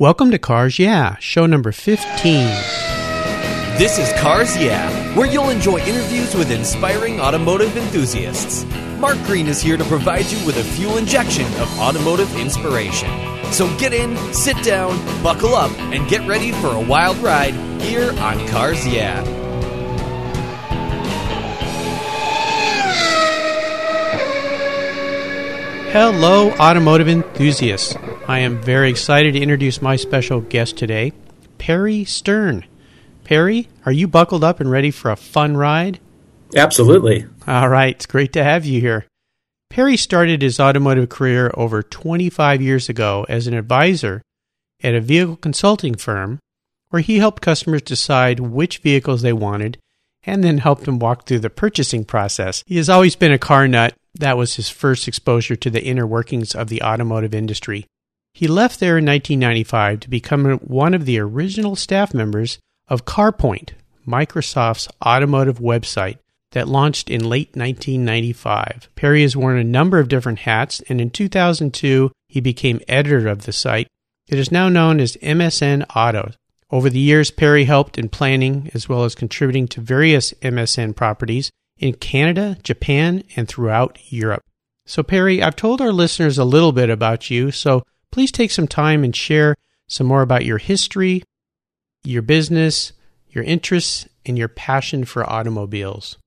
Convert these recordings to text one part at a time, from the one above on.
Welcome to Cars Yeah, show number 15. This is Cars Yeah, where you'll enjoy interviews with inspiring automotive enthusiasts. Mark Green is here to provide you with a fuel injection of automotive inspiration. So get in, sit down, buckle up, and get ready for a wild ride here on Cars Yeah. Hello, automotive enthusiasts. I am very excited to introduce my special guest today, Perry Stern. Perry, are you buckled up and ready for a fun ride? Absolutely. All right, it's great to have you here. Perry started his automotive career over 25 years ago as an advisor at a vehicle consulting firm where he helped customers decide which vehicles they wanted and then helped them walk through the purchasing process. He has always been a car nut. That was his first exposure to the inner workings of the automotive industry. He left there in 1995 to become one of the original staff members of CarPoint, Microsoft's automotive website that launched in late 1995. Perry has worn a number of different hats, and in 2002, he became editor of the site. It is now known as MSN Auto. Over the years, Perry helped in planning as well as contributing to various MSN properties in Canada, Japan, and throughout Europe. So, Perry, I've told our listeners a little bit about you, so please take some time and share some more about your history, your business, your interests, and your passion for automobiles.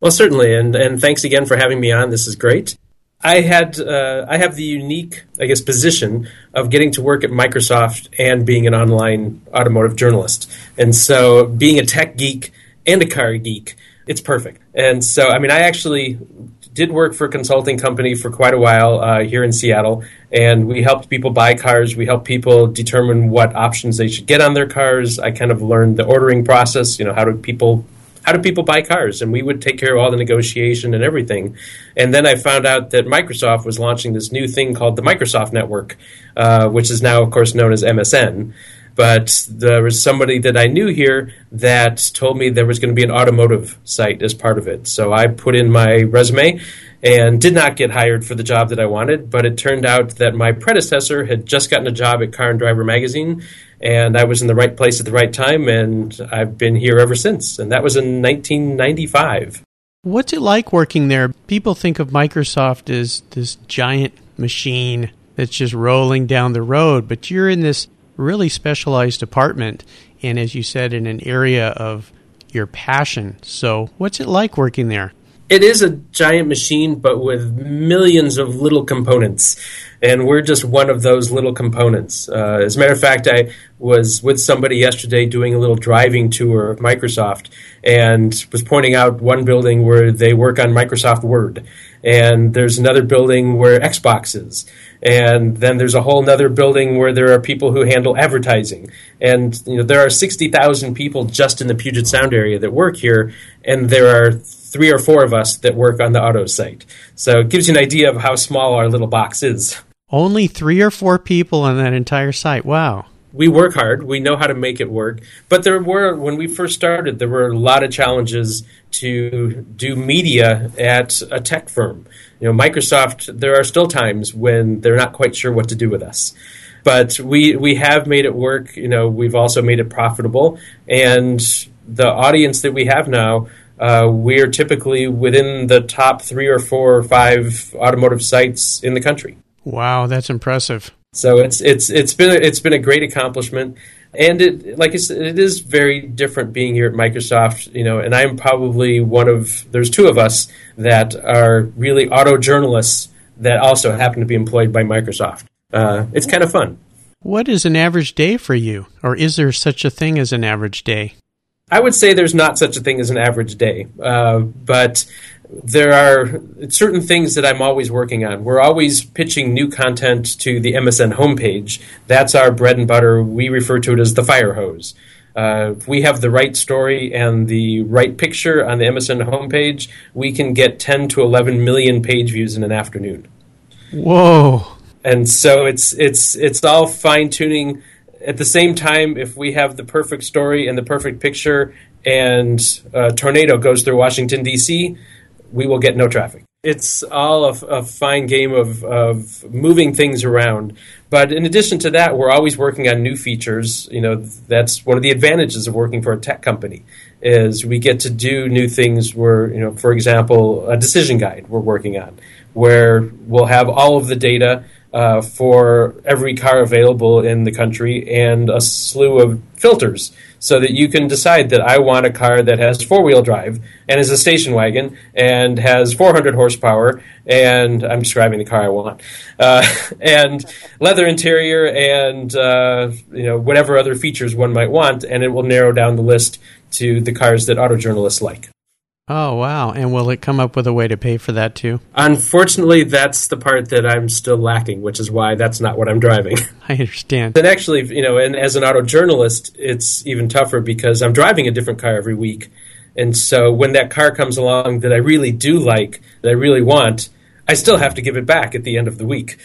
Well, certainly, and and thanks again for having me on. This is great. I had uh, I have the unique, I guess, position of getting to work at Microsoft and being an online automotive journalist, and so being a tech geek and a car geek, it's perfect. And so, I mean, I actually did work for a consulting company for quite a while uh, here in Seattle, and we helped people buy cars. We helped people determine what options they should get on their cars. I kind of learned the ordering process. You know, how do people how do people buy cars? And we would take care of all the negotiation and everything. And then I found out that Microsoft was launching this new thing called the Microsoft Network, uh, which is now, of course, known as MSN but there was somebody that I knew here that told me there was going to be an automotive site as part of it. So I put in my resume and did not get hired for the job that I wanted, but it turned out that my predecessor had just gotten a job at Car and Driver magazine and I was in the right place at the right time and I've been here ever since. And that was in 1995. What's it like working there? People think of Microsoft as this giant machine that's just rolling down the road, but you're in this really specialized department, and as you said, in an area of your passion. So, what's it like working there? It is a giant machine, but with millions of little components. And we're just one of those little components. Uh, as a matter of fact, I was with somebody yesterday doing a little driving tour of Microsoft and was pointing out one building where they work on Microsoft Word. And there's another building where Xbox is and then there's a whole other building where there are people who handle advertising and you know there are 60,000 people just in the Puget Sound area that work here and there are three or four of us that work on the auto site so it gives you an idea of how small our little box is only 3 or 4 people on that entire site wow we work hard. We know how to make it work. But there were, when we first started, there were a lot of challenges to do media at a tech firm you know, Microsoft, there are still times when they're not quite sure what to do with us. But we we have made it work. You know, we've also made it profitable, and the audience that we have now, uh, we're typically within the top three or four or five automotive sites in the country. Wow, that's impressive. So it's it's it's been a, it's been a great accomplishment and it like it is very different being here at Microsoft, you know. And I'm probably one of there's two of us that are really auto journalists that also happen to be employed by Microsoft. Uh, it's kind of fun. What is an average day for you, or is there such a thing as an average day? I would say there's not such a thing as an average day, uh, but there are certain things that I'm always working on. We're always pitching new content to the MSN homepage. That's our bread and butter. We refer to it as the fire hose. Uh, if we have the right story and the right picture on the MSN homepage, we can get 10 to 11 million page views in an afternoon. Whoa! And so it's it's it's all fine tuning. At the same time, if we have the perfect story and the perfect picture, and a tornado goes through Washington D.C., we will get no traffic. It's all a, a fine game of, of moving things around. But in addition to that, we're always working on new features. You know, that's one of the advantages of working for a tech company is we get to do new things where, you know, for example, a decision guide we're working on where we'll have all of the data uh, for every car available in the country and a slew of filters so that you can decide that I want a car that has four wheel drive and is a station wagon and has 400 horsepower and I'm describing the car I want uh, and leather interior and uh, you know whatever other features one might want and it will narrow down the list to the cars that auto journalists like. Oh, wow. And will it come up with a way to pay for that too? Unfortunately, that's the part that I'm still lacking, which is why that's not what I'm driving. I understand. And actually, you know, and as an auto journalist, it's even tougher because I'm driving a different car every week. And so when that car comes along that I really do like, that I really want, I still have to give it back at the end of the week.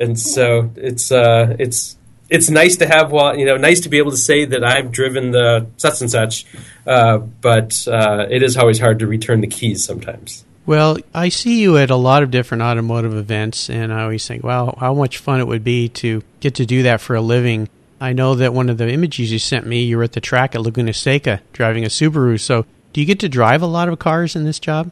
And so it's uh, it's it's nice to have well, you know, nice to be able to say that I've driven the such and such, uh, but uh, it is always hard to return the keys sometimes. Well, I see you at a lot of different automotive events, and I always think, wow, how much fun it would be to get to do that for a living. I know that one of the images you sent me, you were at the track at Laguna Seca driving a Subaru. So, do you get to drive a lot of cars in this job?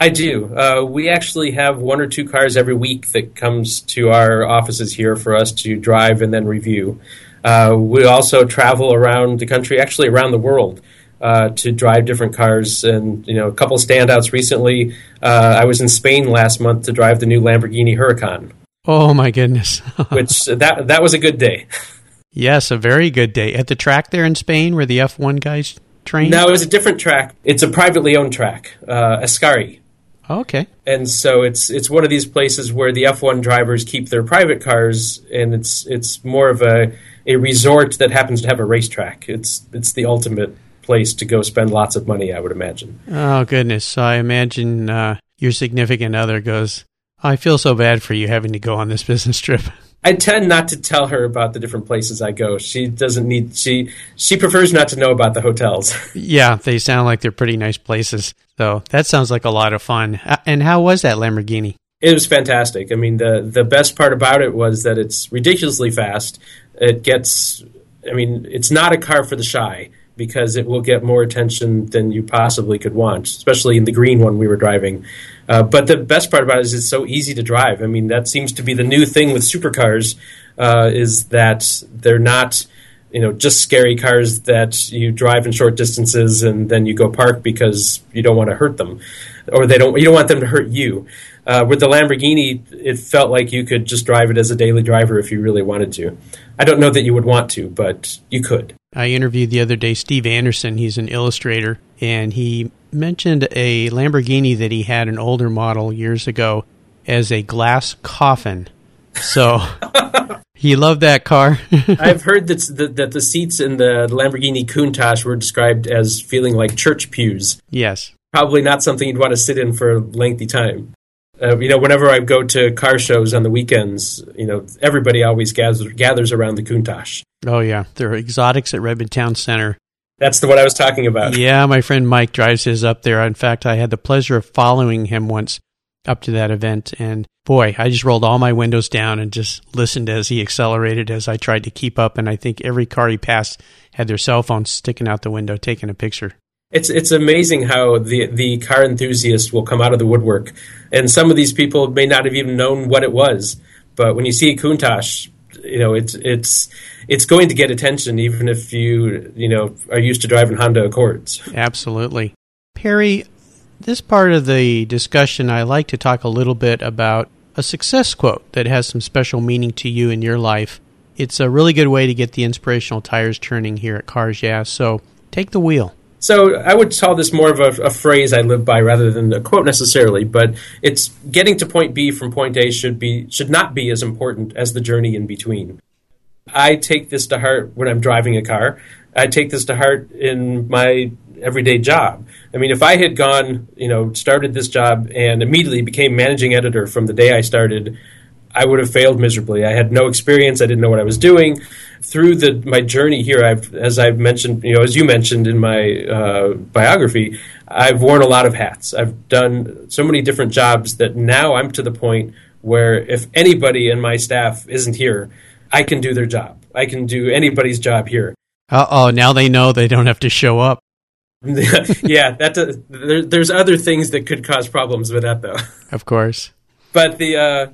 I do. Uh, we actually have one or two cars every week that comes to our offices here for us to drive and then review. Uh, we also travel around the country, actually around the world, uh, to drive different cars. And you know, a couple standouts recently. Uh, I was in Spain last month to drive the new Lamborghini Huracan. Oh my goodness! which that that was a good day. Yes, a very good day at the track there in Spain where the F one guys train. No, it was a different track. It's a privately owned track, uh, Ascari. Okay. And so it's it's one of these places where the F1 drivers keep their private cars, and it's it's more of a a resort that happens to have a racetrack. It's it's the ultimate place to go spend lots of money, I would imagine. Oh goodness! So I imagine uh, your significant other goes. I feel so bad for you having to go on this business trip. I tend not to tell her about the different places I go. She doesn't need she she prefers not to know about the hotels. yeah, they sound like they're pretty nice places. So that sounds like a lot of fun. Uh, and how was that Lamborghini? It was fantastic. I mean, the the best part about it was that it's ridiculously fast. It gets I mean, it's not a car for the shy because it will get more attention than you possibly could want, especially in the green one we were driving. Uh, but the best part about it is it's so easy to drive. I mean, that seems to be the new thing with supercars uh, is that they're not, you know, just scary cars that you drive in short distances and then you go park because you don't want to hurt them, or they don't you don't want them to hurt you. Uh, with the Lamborghini, it felt like you could just drive it as a daily driver if you really wanted to. I don't know that you would want to, but you could. I interviewed the other day Steve Anderson. He's an illustrator, and he mentioned a Lamborghini that he had an older model years ago as a glass coffin. So he loved that car. I've heard that the, that the seats in the Lamborghini Countach were described as feeling like church pews. Yes. Probably not something you'd want to sit in for a lengthy time uh, you know, whenever I go to car shows on the weekends, you know, everybody always gathers gathers around the Countach. Oh yeah, there are exotics at Redmond Town Center. That's the one I was talking about. Yeah, my friend Mike drives his up there. In fact, I had the pleasure of following him once up to that event, and boy, I just rolled all my windows down and just listened as he accelerated as I tried to keep up. And I think every car he passed had their cell phone sticking out the window taking a picture. It's it's amazing how the the car enthusiast will come out of the woodwork, and some of these people may not have even known what it was. But when you see a Countach, you know it's it's it's going to get attention, even if you you know are used to driving Honda Accords. Absolutely, Perry. This part of the discussion, I like to talk a little bit about a success quote that has some special meaning to you in your life. It's a really good way to get the inspirational tires turning here at Cars Yeah. So take the wheel. So I would call this more of a, a, phrase I live by rather than a quote necessarily, but it's getting to point B from point A should be should not be as important as the journey in between. I take this to heart when I'm driving a car. I take this to heart in my everyday job. I mean, if I had gone, you know, started this job and immediately became managing editor from the day I started, I would have failed miserably. I had no experience. I didn't know what I was doing. Through the my journey here, I've, as I've mentioned, you know, as you mentioned in my uh, biography, I've worn a lot of hats. I've done so many different jobs that now I'm to the point where if anybody in my staff isn't here, I can do their job. I can do anybody's job here. Uh oh, now they know they don't have to show up. yeah, that uh, there, there's other things that could cause problems with that, though. Of course. But the uh,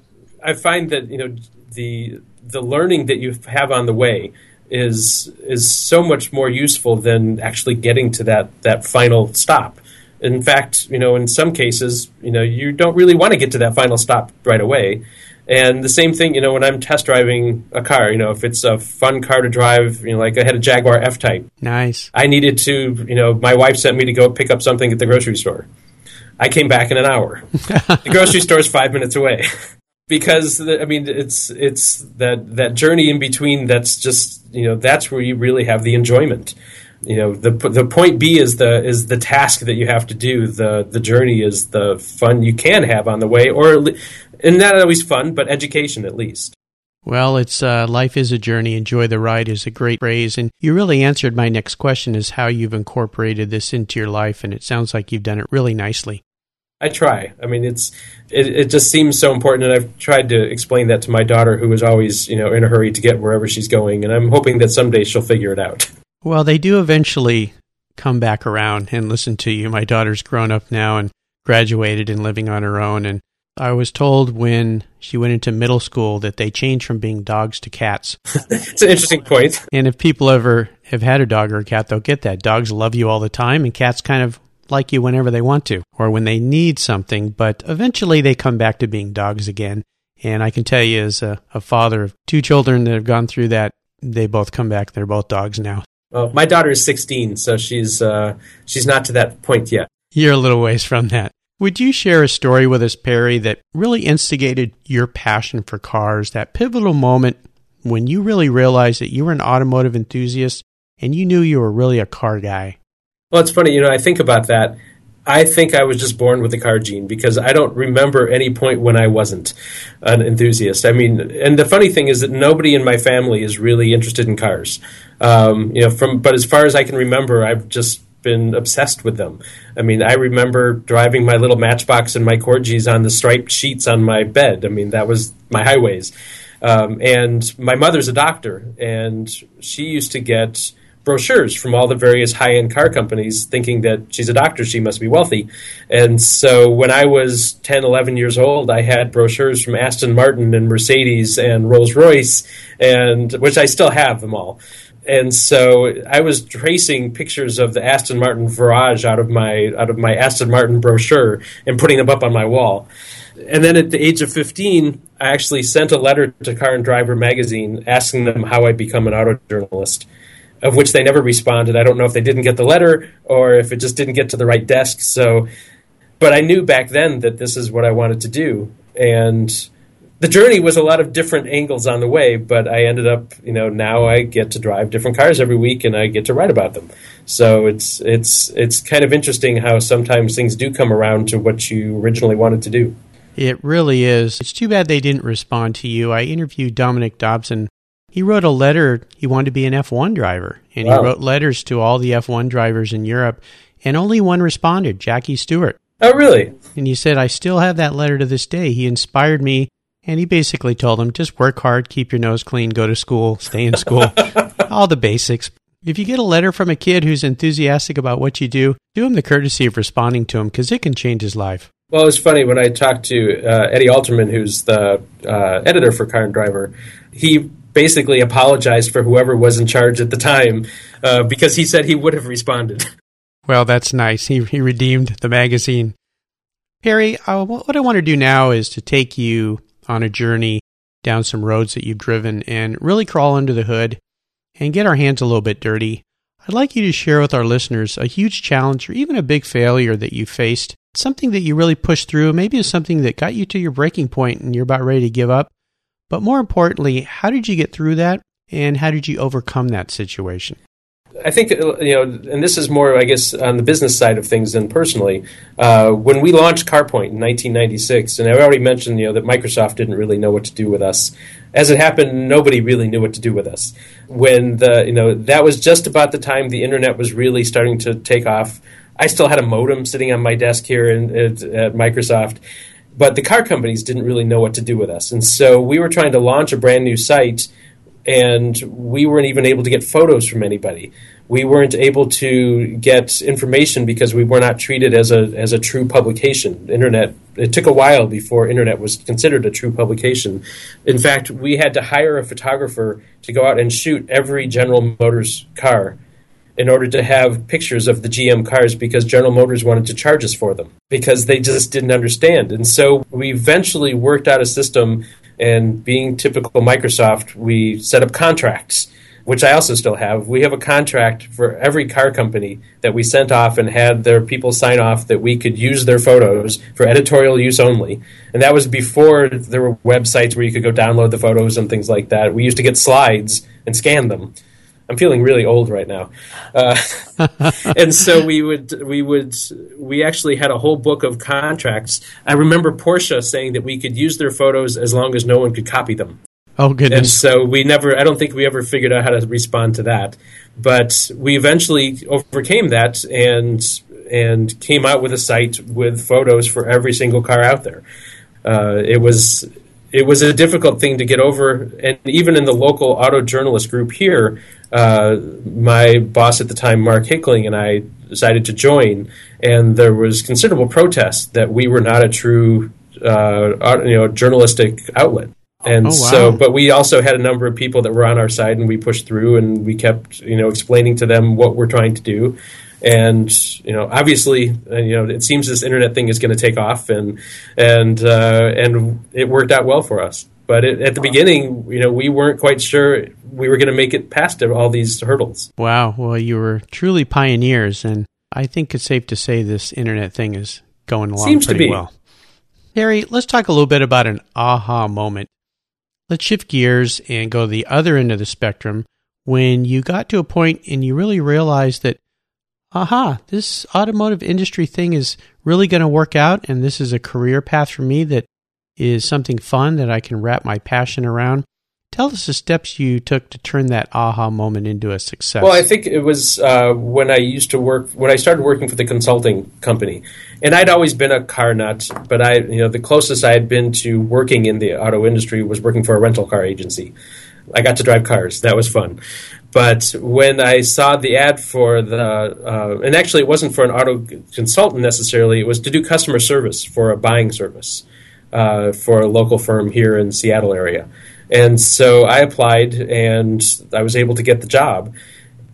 I find that you know the the learning that you have on the way is is so much more useful than actually getting to that that final stop. In fact, you know, in some cases, you know, you don't really want to get to that final stop right away. And the same thing, you know, when I'm test driving a car, you know, if it's a fun car to drive, you know, like I had a Jaguar F Type. Nice. I needed to, you know, my wife sent me to go pick up something at the grocery store. I came back in an hour. the grocery store is five minutes away. Because I mean, it's it's that that journey in between. That's just you know, that's where you really have the enjoyment you know the the point B is the is the task that you have to do. The the journey is the fun you can have on the way, or and not always fun, but education at least. Well, it's uh, life is a journey. Enjoy the ride is a great phrase, and you really answered my next question: is how you've incorporated this into your life, and it sounds like you've done it really nicely. I try. I mean, it's it, it just seems so important, and I've tried to explain that to my daughter, who is always you know in a hurry to get wherever she's going, and I'm hoping that someday she'll figure it out. Well, they do eventually come back around and listen to you. My daughter's grown up now and graduated and living on her own, and I was told when she went into middle school that they changed from being dogs to cats. it's an interesting point. And if people ever have had a dog or a cat, they'll get that. Dogs love you all the time, and cats kind of like you whenever they want to or when they need something, but eventually they come back to being dogs again. And I can tell you, as a, a father of two children that have gone through that, they both come back. They're both dogs now. Well, my daughter is 16, so she's uh, she's not to that point yet. You're a little ways from that. Would you share a story with us, Perry, that really instigated your passion for cars, that pivotal moment when you really realized that you were an automotive enthusiast and you knew you were really a car guy? Well, it's funny, you know, I think about that. I think I was just born with the car gene because I don't remember any point when I wasn't an enthusiast. I mean, and the funny thing is that nobody in my family is really interested in cars. Um, you know, from but as far as I can remember, I've just been obsessed with them. I mean, I remember driving my little Matchbox and my Corgis on the striped sheets on my bed. I mean, that was my highways. Um, and my mother's a doctor, and she used to get brochures from all the various high end car companies, thinking that she's a doctor, she must be wealthy. And so when I was 10, 11 years old, I had brochures from Aston Martin and Mercedes and Rolls Royce, and which I still have them all and so I was tracing pictures of the Aston Martin Virage out of my out of my Aston Martin brochure and putting them up on my wall. And then at the age of 15, I actually sent a letter to Car and Driver magazine asking them how I'd become an auto journalist, of which they never responded. I don't know if they didn't get the letter or if it just didn't get to the right desk. So, but I knew back then that this is what I wanted to do, and the journey was a lot of different angles on the way, but I ended up, you know, now I get to drive different cars every week and I get to write about them. So it's it's it's kind of interesting how sometimes things do come around to what you originally wanted to do. It really is. It's too bad they didn't respond to you. I interviewed Dominic Dobson. He wrote a letter. He wanted to be an F1 driver, and wow. he wrote letters to all the F1 drivers in Europe, and only one responded, Jackie Stewart. Oh, really? And he said, I still have that letter to this day. He inspired me and he basically told them just work hard, keep your nose clean, go to school, stay in school, all the basics. If you get a letter from a kid who's enthusiastic about what you do, do him the courtesy of responding to him because it can change his life. Well, it was funny when I talked to uh, Eddie Alterman, who's the uh, editor for Car and Driver. He basically apologized for whoever was in charge at the time uh, because he said he would have responded. Well, that's nice. He, he redeemed the magazine. Perry, uh, what I want to do now is to take you on a journey down some roads that you've driven and really crawl under the hood and get our hands a little bit dirty. I'd like you to share with our listeners a huge challenge or even a big failure that you faced, something that you really pushed through, maybe it's something that got you to your breaking point and you're about ready to give up. But more importantly, how did you get through that and how did you overcome that situation? I think uh, you know, and this is more, I guess, on the business side of things than personally. Uh, when we launched CarPoint in 1996, and I already mentioned, you know, that Microsoft didn't really know what to do with us. As it happened, nobody really knew what to do with us. When the, you know, that was just about the time the internet was really starting to take off. I still had a modem sitting on my desk here in, at, at Microsoft but the car companies didn't really know what to do with us. And so we were trying to launch a brand new site and we weren't even able to get photos from anybody. We weren't able to get information because we were not treated as a as a true publication. Internet. It took a while before internet was considered a true publication. In fact, we had to hire a photographer to go out and shoot every General Motors car in order to have pictures of the GM cars because General Motors wanted to charge us for them because they just didn't understand. And so we eventually worked out a system and being typical Microsoft, we set up contracts, which I also still have. We have a contract for every car company that we sent off and had their people sign off that we could use their photos for editorial use only. And that was before there were websites where you could go download the photos and things like that. We used to get slides and scan them. I'm feeling really old right now, uh, and so we would we would we actually had a whole book of contracts. I remember Porsche saying that we could use their photos as long as no one could copy them. Oh goodness! And so we never. I don't think we ever figured out how to respond to that, but we eventually overcame that and and came out with a site with photos for every single car out there. Uh, it was it was a difficult thing to get over, and even in the local auto journalist group here, uh, my boss at the time, Mark Hickling, and I decided to join, and there was considerable protest that we were not a true, uh, you know, journalistic outlet. And oh, wow. so, but we also had a number of people that were on our side, and we pushed through, and we kept, you know, explaining to them what we're trying to do. And you know, obviously, uh, you know, it seems this internet thing is going to take off, and and uh, and it worked out well for us. But it, at the beginning, you know, we weren't quite sure we were going to make it past all these hurdles. Wow. Well, you were truly pioneers, and I think it's safe to say this internet thing is going along Seems pretty well. Perry, let's talk a little bit about an aha moment. Let's shift gears and go to the other end of the spectrum when you got to a point and you really realized that, aha, this automotive industry thing is really going to work out, and this is a career path for me that is something fun that I can wrap my passion around. Tell us the steps you took to turn that aha moment into a success. Well, I think it was uh, when I used to work when I started working for the consulting company, and I'd always been a car nut. But I, you know, the closest I had been to working in the auto industry was working for a rental car agency. I got to drive cars; that was fun. But when I saw the ad for the, uh, and actually it wasn't for an auto consultant necessarily, it was to do customer service for a buying service uh, for a local firm here in Seattle area. And so I applied and I was able to get the job.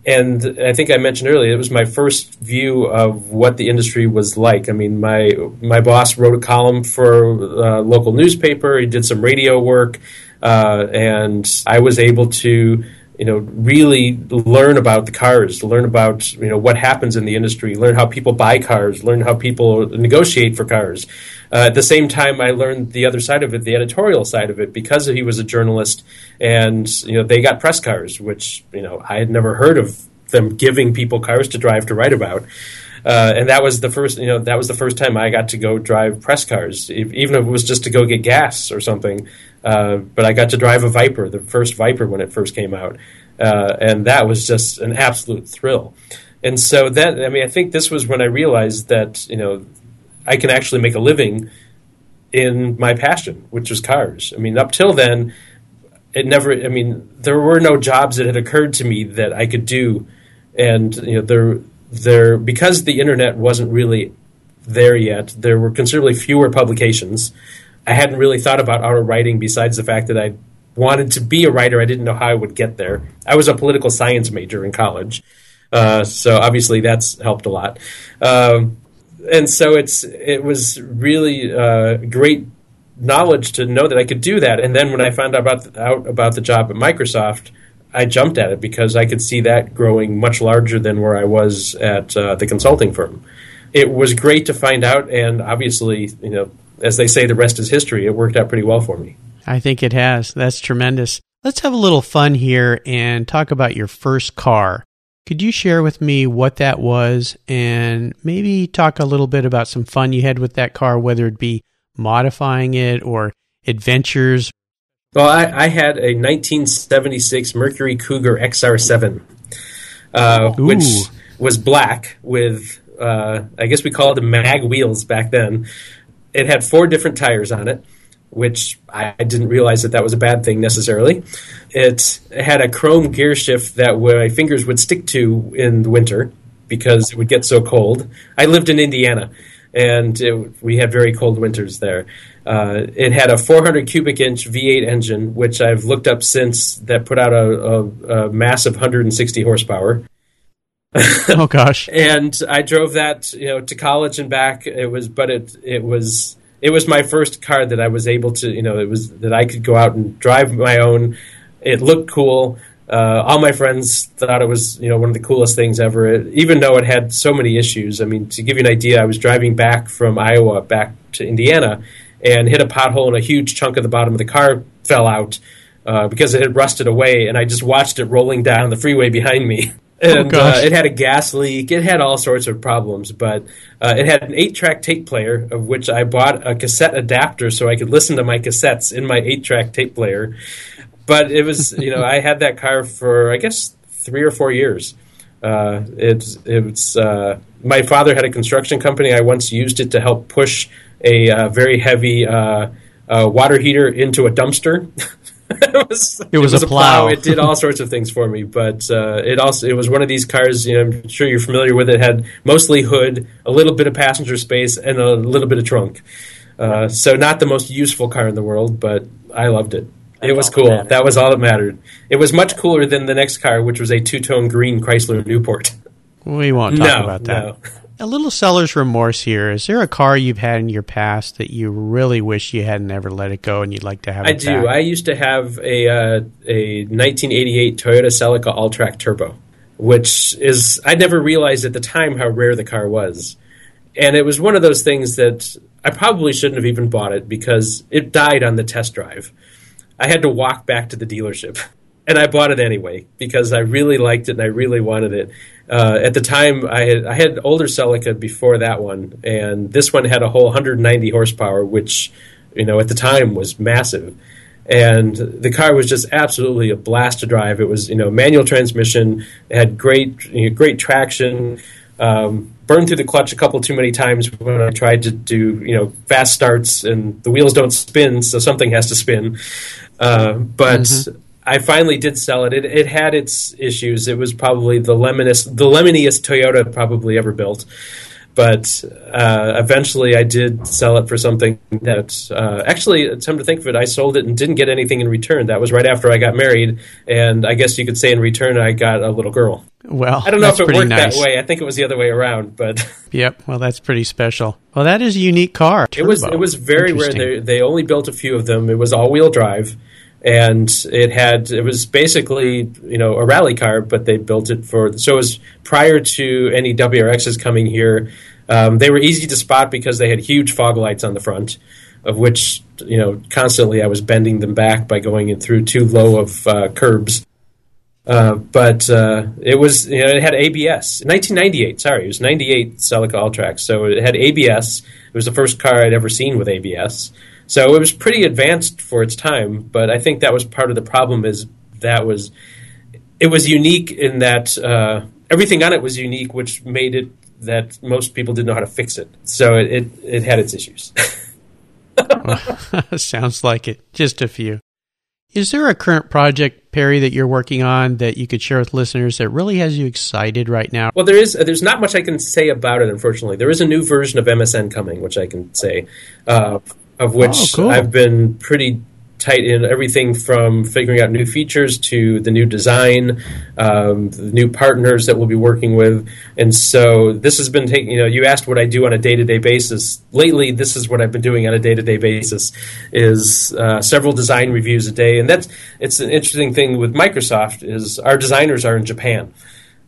And I think I mentioned earlier, it was my first view of what the industry was like. I mean, my my boss wrote a column for a local newspaper. He did some radio work, uh, and I was able to you know really learn about the cars learn about you know what happens in the industry learn how people buy cars learn how people negotiate for cars uh, at the same time i learned the other side of it the editorial side of it because he was a journalist and you know they got press cars which you know i had never heard of them giving people cars to drive to write about uh, and that was the first, you know, that was the first time I got to go drive press cars, if, even if it was just to go get gas or something. Uh, but I got to drive a Viper, the first Viper when it first came out, uh, and that was just an absolute thrill. And so that, I mean, I think this was when I realized that you know I can actually make a living in my passion, which was cars. I mean, up till then, it never. I mean, there were no jobs that had occurred to me that I could do, and you know, there, there because the internet wasn't really there yet. There were considerably fewer publications. I hadn't really thought about auto writing besides the fact that I wanted to be a writer. I didn't know how I would get there. I was a political science major in college, uh, so obviously that's helped a lot. Um, and so it's it was really uh, great knowledge to know that I could do that. And then when I found out about the, out about the job at Microsoft, I jumped at it because I could see that growing much larger than where I was at uh, the consulting firm. It was great to find out, and obviously, you know, as they say, the rest is history. It worked out pretty well for me. I think it has. That's tremendous. Let's have a little fun here and talk about your first car. Could you share with me what that was and maybe talk a little bit about some fun you had with that car, whether it be modifying it or adventures? Well, I, I had a 1976 Mercury Cougar XR7, uh, which was black with, uh, I guess we called them mag wheels back then. It had four different tires on it which I didn't realize that that was a bad thing necessarily. It had a chrome gear shift that my fingers would stick to in the winter because it would get so cold. I lived in Indiana, and it, we had very cold winters there. Uh, it had a 400 cubic inch V8 engine, which I've looked up since, that put out a, a, a massive 160 horsepower. oh gosh! and I drove that, you know, to college and back. It was, but it it was it was my first car that I was able to, you know, it was that I could go out and drive my own. It looked cool. Uh, all my friends thought it was, you know, one of the coolest things ever. It, even though it had so many issues. I mean, to give you an idea, I was driving back from Iowa back to Indiana and hit a pothole, and a huge chunk of the bottom of the car fell out uh, because it had rusted away, and I just watched it rolling down the freeway behind me. And oh, uh, it had a gas leak. It had all sorts of problems, but uh, it had an eight-track tape player, of which I bought a cassette adapter so I could listen to my cassettes in my eight-track tape player. But it was, you know, I had that car for I guess three or four years. Uh, it it was uh, my father had a construction company. I once used it to help push a uh, very heavy uh, water heater into a dumpster. it was, it was, it was a, plow. plow. It did all sorts of things for me, but uh, it also it was one of these cars. You know, I'm sure you're familiar with it. Had mostly hood, a little bit of passenger space, and a little bit of trunk. Uh, so not the most useful car in the world, but I loved it. That's it was cool. That, that was all that mattered. It was much cooler than the next car, which was a two tone green Chrysler Newport. We won't talk no, about that. No. A little seller's remorse here. Is there a car you've had in your past that you really wish you hadn't ever let it go and you'd like to have it? I do. Back? I used to have a uh, a 1988 Toyota Celica All-Trac Turbo, which is I never realized at the time how rare the car was. And it was one of those things that I probably shouldn't have even bought it because it died on the test drive. I had to walk back to the dealership. And I bought it anyway because I really liked it and I really wanted it. Uh, at the time, I had I had older Celica before that one, and this one had a whole 190 horsepower, which you know at the time was massive. And the car was just absolutely a blast to drive. It was you know manual transmission, it had great you know, great traction. Um, burned through the clutch a couple too many times when I tried to do you know fast starts, and the wheels don't spin, so something has to spin. Uh, but mm-hmm. I finally did sell it. it. It had its issues. It was probably the lemoniest, the lemoniest Toyota probably ever built. But uh, eventually, I did sell it for something that uh, actually, come to think of it, I sold it and didn't get anything in return. That was right after I got married, and I guess you could say in return, I got a little girl. Well, I don't know if it worked nice. that way. I think it was the other way around, but yep. Well, that's pretty special. Well, that is a unique car. Turbo. It was. It was very rare. They, they only built a few of them. It was all wheel drive and it had it was basically you know a rally car, but they built it for so it was prior to any WRXs coming here. Um, they were easy to spot because they had huge fog lights on the front, of which you know constantly I was bending them back by going in through too low of uh, curbs. Uh, but uh, it was you know it had ABS. 1998, sorry, it was 98 Celica All-Trac, so it had ABS. It was the first car I'd ever seen with ABS. So it was pretty advanced for its time, but I think that was part of the problem. Is that was it was unique in that uh, everything on it was unique, which made it that most people didn't know how to fix it. So it it, it had its issues. Sounds like it. Just a few. Is there a current project, Perry, that you're working on that you could share with listeners that really has you excited right now? Well, there is. There's not much I can say about it, unfortunately. There is a new version of MSN coming, which I can say. Uh, of which oh, cool. I've been pretty tight in everything from figuring out new features to the new design, um, the new partners that we'll be working with. And so this has been taking, you know, you asked what I do on a day to day basis. Lately, this is what I've been doing on a day to day basis is uh, several design reviews a day. And that's, it's an interesting thing with Microsoft is our designers are in Japan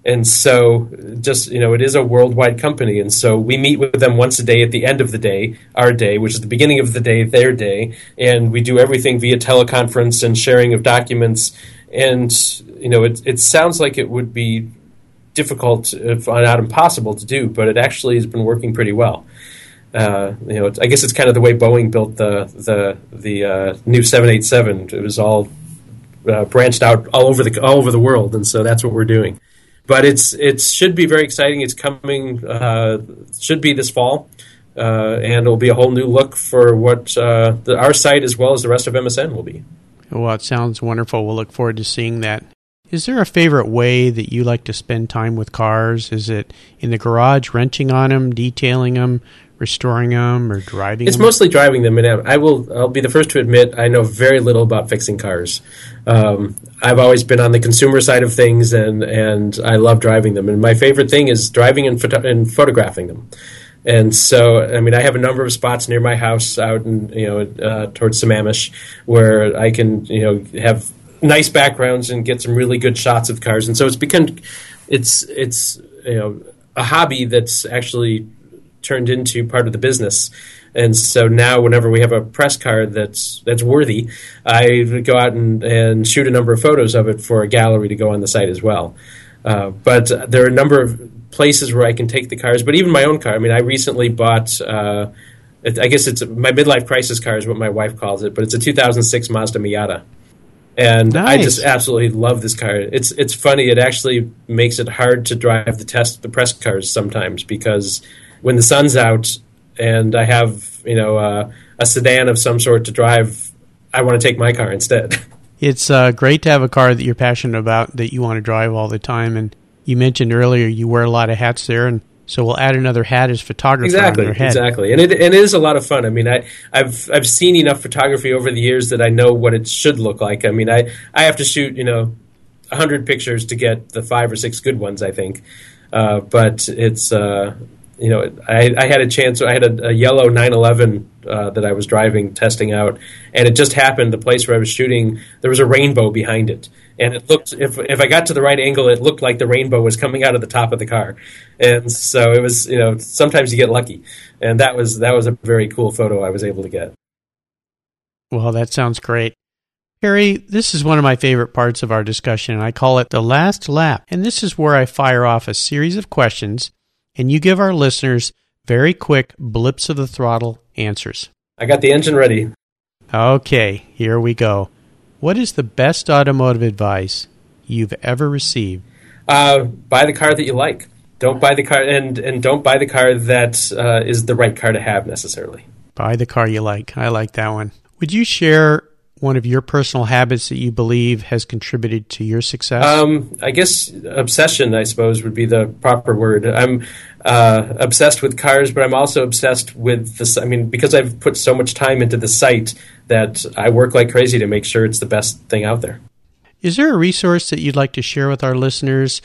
and so just you know it is a worldwide company and so we meet with them once a day at the end of the day our day which is the beginning of the day their day and we do everything via teleconference and sharing of documents and you know it, it sounds like it would be difficult, if not impossible, to do, but it actually has been working pretty well. Uh, you know, I guess it's kind of the way Boeing built the the the uh, new 787. It was all uh, branched out all over the all over the world, and so that's what we're doing. But it's it should be very exciting. It's coming uh, should be this fall, uh, and it'll be a whole new look for what uh, the, our site as well as the rest of MSN will be. Well, it sounds wonderful. We'll look forward to seeing that. Is there a favorite way that you like to spend time with cars? Is it in the garage, wrenching on them, detailing them, restoring them, or driving? It's them? mostly driving them, and I will. I'll be the first to admit I know very little about fixing cars. Um, I've always been on the consumer side of things, and and I love driving them. And my favorite thing is driving and, photo- and photographing them. And so, I mean, I have a number of spots near my house out in, you know, uh, towards Sammamish where I can, you know, have nice backgrounds and get some really good shots of cars. And so it's become, it's, it's, you know, a hobby that's actually turned into part of the business. And so now, whenever we have a press car that's that's worthy, I go out and, and shoot a number of photos of it for a gallery to go on the site as well. Uh, but there are a number of places where I can take the cars. But even my own car. I mean, I recently bought. Uh, I guess it's my midlife crisis car is what my wife calls it, but it's a 2006 Mazda Miata, and I just absolutely love this car. It's it's funny. It actually makes it hard to drive the test the press cars sometimes because when the sun's out and I have you know uh, a sedan of some sort to drive, I want to take my car instead. It's uh, great to have a car that you're passionate about that you want to drive all the time. And you mentioned earlier you wear a lot of hats there, and so we'll add another hat as photographer exactly, on your head. exactly, and it, and it is a lot of fun. I mean, I, I've I've seen enough photography over the years that I know what it should look like. I mean, I I have to shoot you know hundred pictures to get the five or six good ones. I think, uh, but it's uh, you know I, I had a chance. I had a, a yellow 911 uh, that I was driving testing out, and it just happened. The place where I was shooting, there was a rainbow behind it. And it looked, if, if I got to the right angle, it looked like the rainbow was coming out of the top of the car, and so it was. You know, sometimes you get lucky, and that was that was a very cool photo I was able to get. Well, that sounds great. Perry, this is one of my favorite parts of our discussion, and I call it the last lap. And this is where I fire off a series of questions, and you give our listeners very quick blips of the throttle answers. I got the engine ready. Okay, here we go. What is the best automotive advice you've ever received? Uh, buy the car that you like. Don't buy the car, and and don't buy the car that uh, is the right car to have necessarily. Buy the car you like. I like that one. Would you share one of your personal habits that you believe has contributed to your success? Um, I guess obsession, I suppose, would be the proper word. I'm uh, obsessed with cars, but I'm also obsessed with the. I mean, because I've put so much time into the site that I work like crazy to make sure it's the best thing out there. Is there a resource that you'd like to share with our listeners?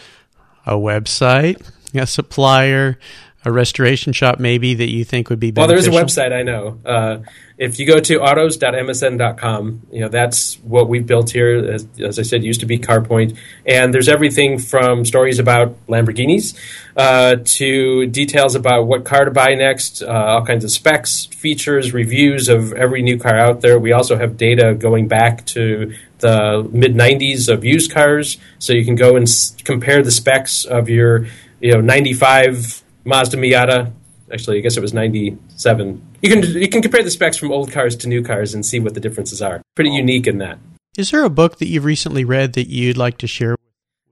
A website, a supplier, a restoration shop, maybe that you think would be better? Well, there is a website I know. Uh, if you go to autos.msn.com, you know that's what we built here. As, as I said, it used to be CarPoint, and there's everything from stories about Lamborghinis uh, to details about what car to buy next, uh, all kinds of specs, features, reviews of every new car out there. We also have data going back to the mid 90s of used cars, so you can go and s- compare the specs of your you know 95 Mazda Miata actually, I guess it was '97. You can you can compare the specs from old cars to new cars and see what the differences are. Pretty unique in that. Is there a book that you've recently read that you'd like to share?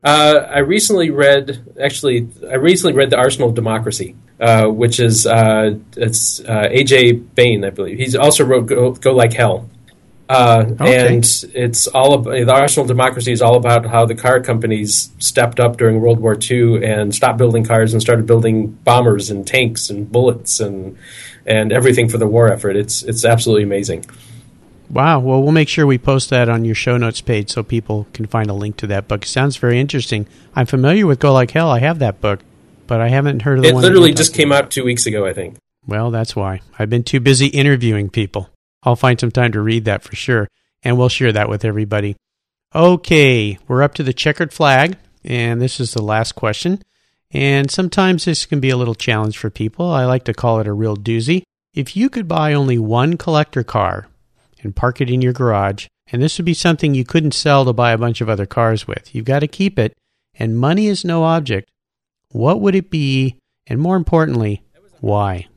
Uh, I recently read, actually, I recently read The Arsenal of Democracy, uh, which is uh, it's uh, AJ Baime, I believe. He's also wrote Go, Go Like Hell, uh, Okay. and it's all about the Arsenal Democracy is all about how the car companies stepped up during World War II and stopped building cars and started building bombers and tanks and bullets and and everything for the war effort. It's it's absolutely amazing. Wow. Well, we'll make sure we post that on your show notes page so people can find a link to that book. It sounds very interesting. I'm familiar with Go Like Hell. I have that book, but I haven't heard of the It one. literally just came out two weeks ago, I think. Well, that's why. I've been too busy interviewing people. I'll find some time to read that for sure, and we'll share that with everybody. Okay, we're up to the checkered flag, and this is the last question. And sometimes this can be a little challenge for people. I like to call it a real doozy. If you could buy only one collector car and park it in your garage, and this would be something you couldn't sell to buy a bunch of other cars with, you've got to keep it, and money is no object. what would it be? And more importantly, why?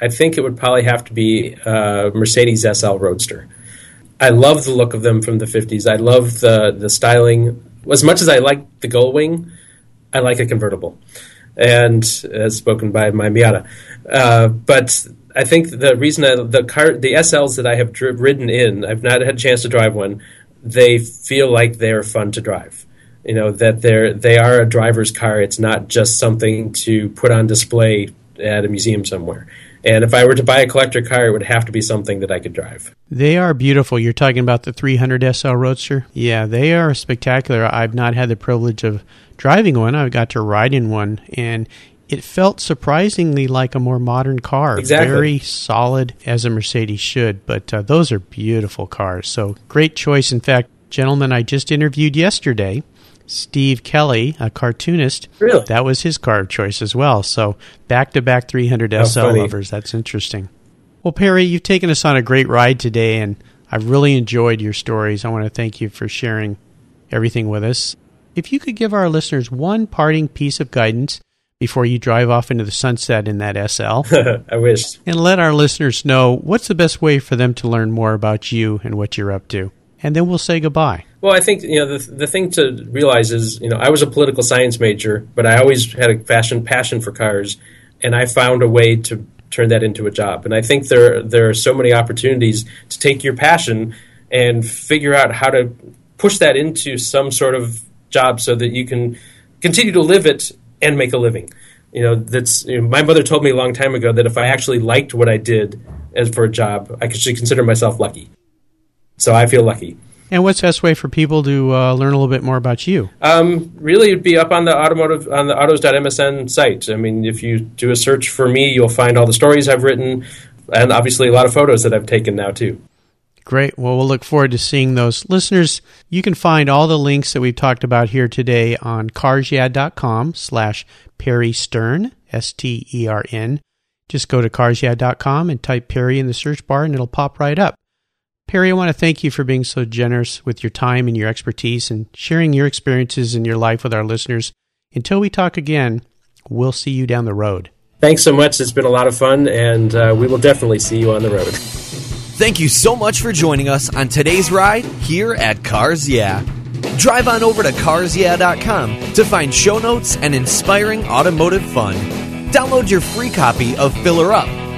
I think it would probably have to be a Mercedes SL Roadster. I love the look of them from the 50s. I love the, the styling. As much as I like the Gullwing, I like a convertible. And as spoken by my Miata. Uh, but I think the reason I, the car, the SLs that I have dri- ridden in, I've not had a chance to drive one. They feel like they're fun to drive. You know that they're they are a driver's car. It's not just something to put on display at a museum somewhere. And if I were to buy a collector car, it would have to be something that I could drive. They are beautiful. You're talking about the 300 SL Roadster? Yeah, they are spectacular. I've not had the privilege of driving one. I've got to ride in one, and it felt surprisingly like a more modern car. Exactly. Very solid, as a Mercedes should. But uh, those are beautiful cars. So great choice. In fact, gentlemen, I just interviewed yesterday Steve Kelley, a cartoonist. Really? That was his car of choice as well. So back to back 300 How SL funny. lovers. That's interesting. Well, Perry, you've taken us on a great ride today, and I've really enjoyed your stories. I want to thank you for sharing everything with us. If you could give our listeners one parting piece of guidance before you drive off into the sunset in that SL, I wish. and let our listeners know what's the best way for them to learn more about you and what you're up to. And then we'll say goodbye. Well, I think you know the the thing to realize is you know I was a political science major, but I always had a passion passion for cars, and I found a way to turn that into a job. And I think there there are so many opportunities to take your passion and figure out how to push that into some sort of job so that you can continue to live it and make a living. You know, that's you know, my mother told me a long time ago that if I actually liked what I did as for a job, I should consider myself lucky. So I feel lucky. And what's the best way for people to uh, learn a little bit more about you? Um, really, it'd be up on the automotive on the autos.msn site. I mean, if you do a search for me, you'll find all the stories I've written, and obviously a lot of photos that I've taken now too. Great. Well, we'll look forward to seeing those. Listeners, you can find all the links that we've talked about here today on carsyeah.com slash Perry Stern, S-T-E-R-N. Just go to carsyeah.com and type Perry in the search bar and it'll pop right up. Perry, I want to thank you for being so generous with your time and your expertise and sharing your experiences in your life with our listeners. Until we talk again, we'll see you down the road. Thanks so much. It's been a lot of fun, and uh, we will definitely see you on the road. Thank you so much for joining us on today's ride here at Cars Yeah. Drive on over to carsyeah.com to find show notes and inspiring automotive fun. Download your free copy of Filler Up,